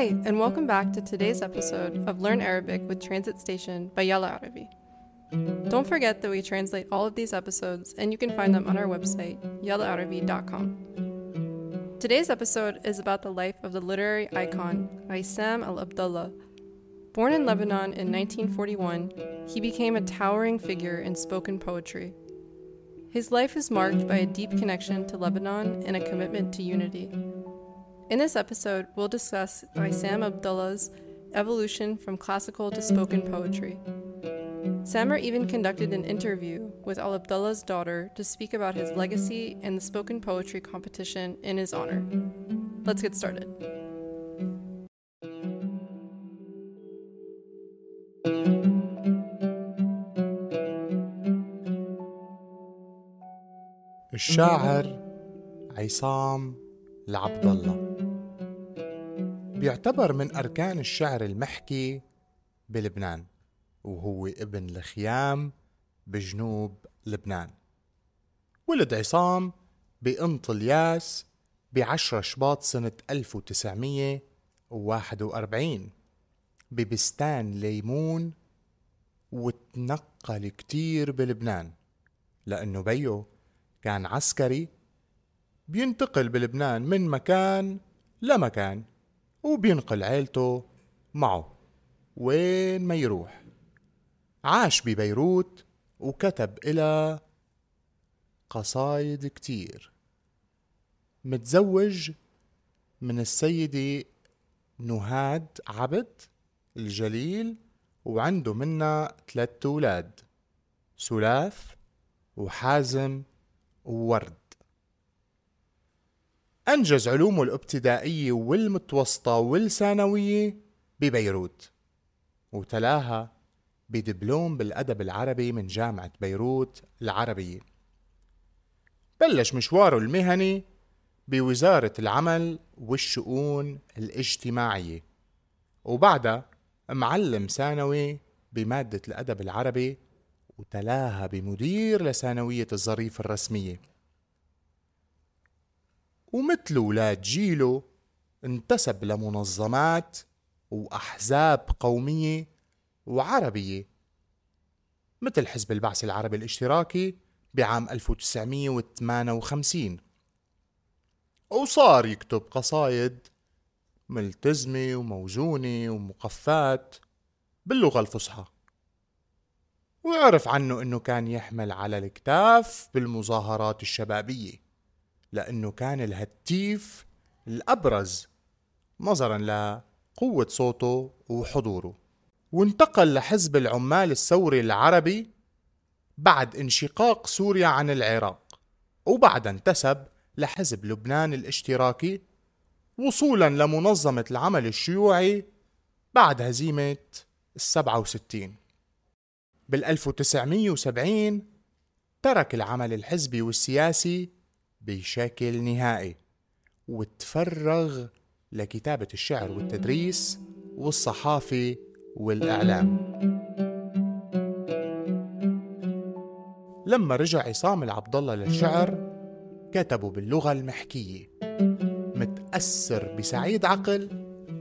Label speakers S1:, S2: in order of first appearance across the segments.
S1: Hi, and welcome back to today's episode of Learn Arabic with Transit Station by Yalla Arabi. Don't forget that we translate all of these episodes and you can find them on our website, yallaarabi.com. Today's episode is about the life of the literary icon Aysam al Abdullah. Born in Lebanon in 1941, he became a towering figure in spoken poetry. His life is marked by a deep connection to Lebanon and a commitment to unity. In this episode, we'll discuss Aysam Abdullah's evolution from classical to spoken poetry. Samer even conducted an interview with Al Abdullah's daughter to speak about his legacy and the spoken poetry competition in his honor. Let's get started.
S2: الشاعر عصام العبد الله. بيعتبر من أركان الشعر المحكي بلبنان وهو ابن الخيام بجنوب لبنان. ولد عصام بقنط الياس بعشرة شباط سنة 1941 ببستان ليمون وتنقل كتير بلبنان لأنه بيو كان عسكري بينتقل بلبنان من مكان لمكان وبينقل عيلته معه. وين ما يروح. عاش ببيروت وكتب إلى قصايد كتير. متزوج من السيدة نهاد عبد الجليل وعنده منا ثلاثة أولاد سلاث وحازم وورد. أنجز علومه الابتدائية والمتوسطة والثانوية ببيروت وتلاها بدبلوم بالأدب العربي من جامعة بيروت العربية. بلش مشواره المهني بوزارة العمل والشؤون الاجتماعية وبعدها معلم ثانوي بمادة الأدب العربي وتلاها بمدير لثانوية الظريف الرسمية. ومثل ولاد جيله انتسب لمنظمات وأحزاب قومية وعربية مثل حزب البعث العربي الاشتراكي بعام 1958 وصار يكتب قصايد ملتزمة وموزونة ومقفات باللغة الفصحى. وعرف عنه إنه كان يحمل على الكتاف بالمظاهرات الشبابية. لأنه كان الهتيف الأبرز نظرا لقوة صوته وحضوره. وانتقل لحزب العمال الثوري العربي بعد انشقاق سوريا عن العراق وبعد انتسب لحزب لبنان الاشتراكي وصولا لمنظمة العمل الشيوعي بعد هزيمة السبعة وستين. بال 1970 ترك العمل الحزبي والسياسي بشكل نهائي. وتفرغ لكتابة الشعر والتدريس والصحافة والإعلام. لما رجع عصام العبد الله للشعر كتبوا باللغة المحكية. متأثر بسعيد عقل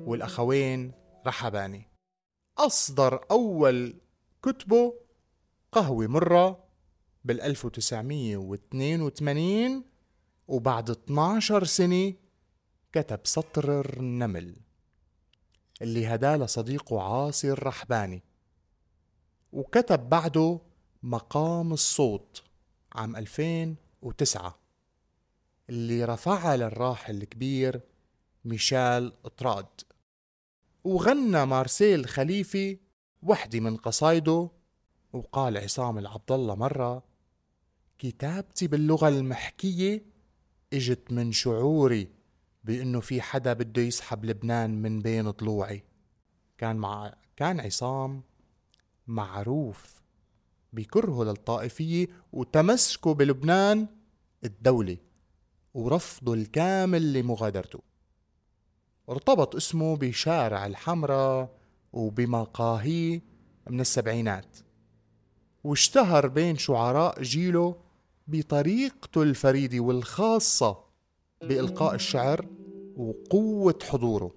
S2: والأخوين رحباني. أصدر أول كتبه قهوة مرة بال 1982 وبعد 12 سنة كتب سطر النمل اللي هداه لصديقه عاصي الرحباني. وكتب بعده مقام الصوت عام 2009 اللي رفعها للراحل الكبير ميشال طراد وغنى مارسيل خليفي وحدة من قصايده وقال عصام العبد الله مرة كتابتي باللغة المحكية إجت من شعوري بإنه في حدا بده يسحب لبنان من بين ضلوعي كان مع كان عصام معروف بكرهه للطائفية وتمسكه بلبنان الدولة ورفضه الكامل لمغادرته. ارتبط اسمه بشارع الحمراء وبمقاهي من السبعينات. واشتهر بين شعراء جيله بطريقته الفريدة والخاصة بإلقاء الشعر وقوة حضوره.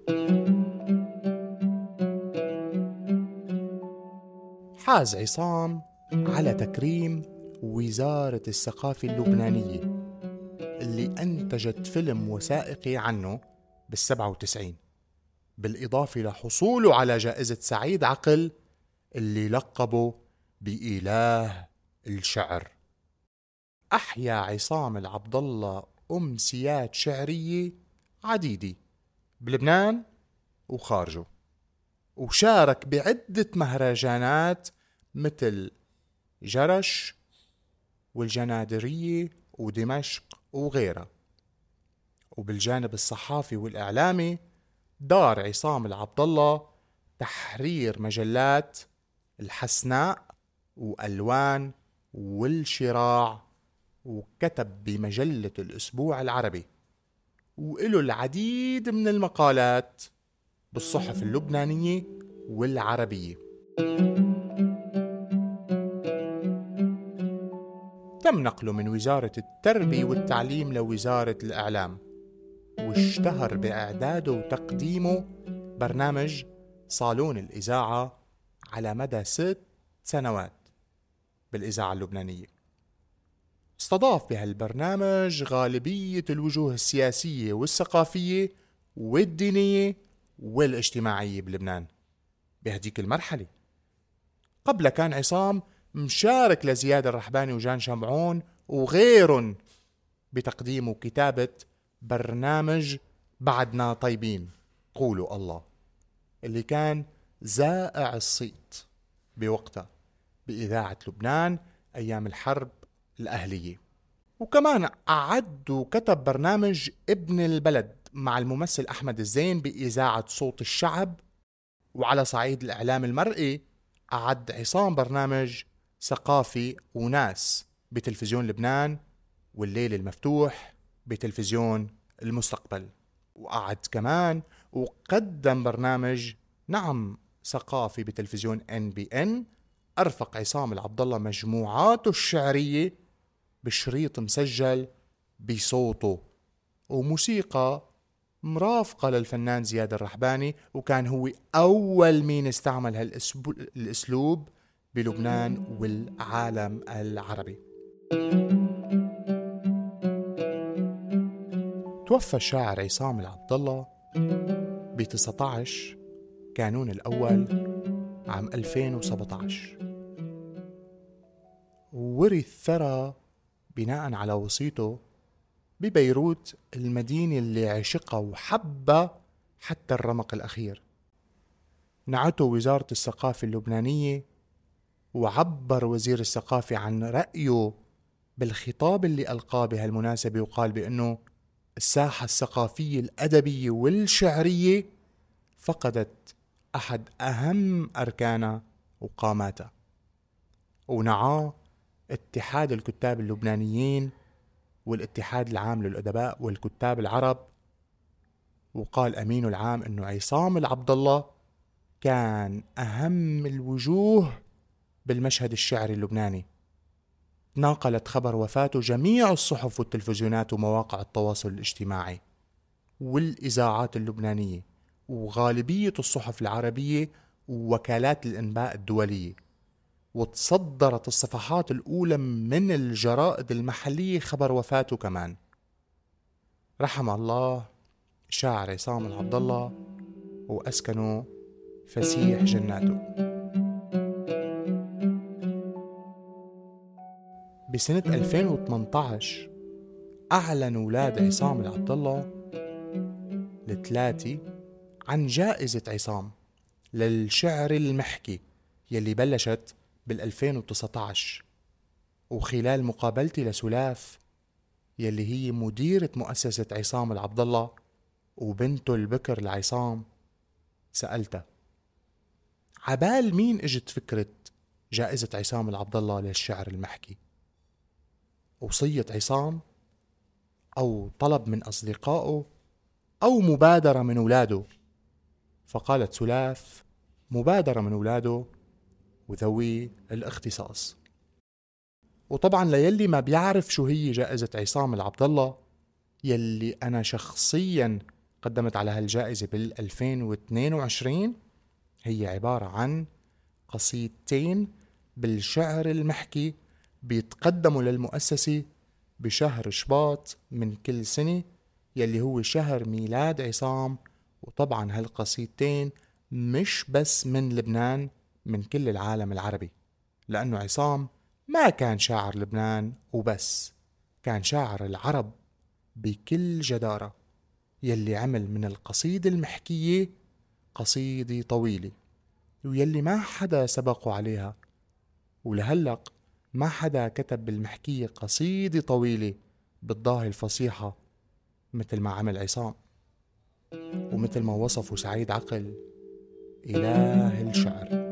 S2: حاز عصام على تكريم وزارة الثقافة اللبنانية اللي أنتجت فيلم وثائقي عنه بال97 بالإضافة لحصوله على جائزة سعيد عقل اللي لقبه بإله الشعر. أحيا عصام العبد الله أمسيات شعرية عديدة بلبنان وخارجه وشارك بعدة مهرجانات مثل جرش والجنادرية ودمشق وغيرها. وبالجانب الصحافي والإعلامي دار عصام العبد الله تحرير مجلات الحسناء وألوان والشراع وكتب بمجلة الأسبوع العربي. وإله العديد من المقالات بالصحف اللبنانية والعربية. تم نقله من وزارة التربية والتعليم لوزارة الإعلام. واشتهر بإعداده وتقديمه برنامج صالون الإذاعة على مدى ست سنوات بالإذاعة اللبنانية. استضاف بهالبرنامج غالبية الوجوه السياسية والثقافية والدينية والاجتماعية بلبنان. بهديك المرحلة. قبل كان عصام مشارك لزياد الرحباني وجان شمعون وغيرهم بتقديم وكتابة برنامج بعدنا طيبين قولوا الله اللي كان زائع الصيت بوقتها بإذاعة لبنان أيام الحرب الأهلية وكمان أعد وكتب برنامج ابن البلد مع الممثل أحمد الزين بإذاعة صوت الشعب. وعلى صعيد الإعلام المرئي أعد عصام برنامج ثقافي وناس بتلفزيون لبنان والليل المفتوح بتلفزيون المستقبل. وقعد كمان وقدم برنامج نعم ثقافي بتلفزيون ان بي ان أرفق عصام العبد الله مجموعاته الشعرية بشريط مسجل بصوته. وموسيقى مرافقة للفنان زياد الرحباني وكان هو أول مين استعمل هالأسلوب بلبنان والعالم العربي. توفى الشاعر عصام العبد الله ب 19 كانون الأول عام 2017 ورث ثرى بناء على وصيته ببيروت المدينة اللي عشقها وحبها حتى الرمق الأخير. نعته وزارة الثقافة اللبنانية وعبر وزير الثقافة عن رأيه بالخطاب اللي ألقاه بهالمناسبة وقال بأنه الساحة الثقافية الأدبية والشعرية فقدت أحد أهم أركانها وقاماتها. ونعاه اتحاد الكتاب اللبنانيين والاتحاد العام للأدباء والكتاب العرب وقال أمينه العام أنه عصام العبد الله كان أهم الوجوه بالمشهد الشعري اللبناني. ناقلت خبر وفاته جميع الصحف والتلفزيونات ومواقع التواصل الاجتماعي والإذاعات اللبنانية وغالبية الصحف العربية ووكالات الإنباء الدولية. وتصدرت الصفحات الأولى من الجرائد المحلية خبر وفاته كمان. رحم الله شاعر عصام العبد الله وأسكنوا فسيح جناته. بسنة 2018 أعلن أولاد عصام العبد الله الثلاثة عن جائزة عصام للشعر المحكي يلي بلشت بال 2019 وخلال مقابلتي لسلاف يلي هي مديرة مؤسسة عصام العبد الله وبنته البكر لعصام سألتها عبال مين إجت فكرة جائزة عصام العبد الله للشعر المحكي؟ وصية عصام أو طلب من أصدقائه أو مبادرة من أولاده؟ فقالت سلاف مبادرة من أولاده وذوي الاختصاص. وطبعا ليلي ما بيعرف شو هي جائزة عصام العبد الله يلي أنا شخصيا قدمت على هالجائزة بال 2022 هي عبارة عن قصيدتين بالشعر المحكي بيتقدموا للمؤسسة بشهر شباط من كل سنة يلي هو شهر ميلاد عصام. وطبعا هالقصيدتين مش بس من لبنان من كل العالم العربي لأنه عصام ما كان شاعر لبنان وبس كان شاعر العرب بكل جدارة يلي عمل من القصيدة المحكية قصيدة طويلة ويلي ما حدا سبقه عليها. ولهلق ما حدا كتب بالمحكية قصيدة طويلة بالضاهي الفصيحة مثل ما عمل عصام. ومثل ما وصفه سعيد عقل إله الشعر.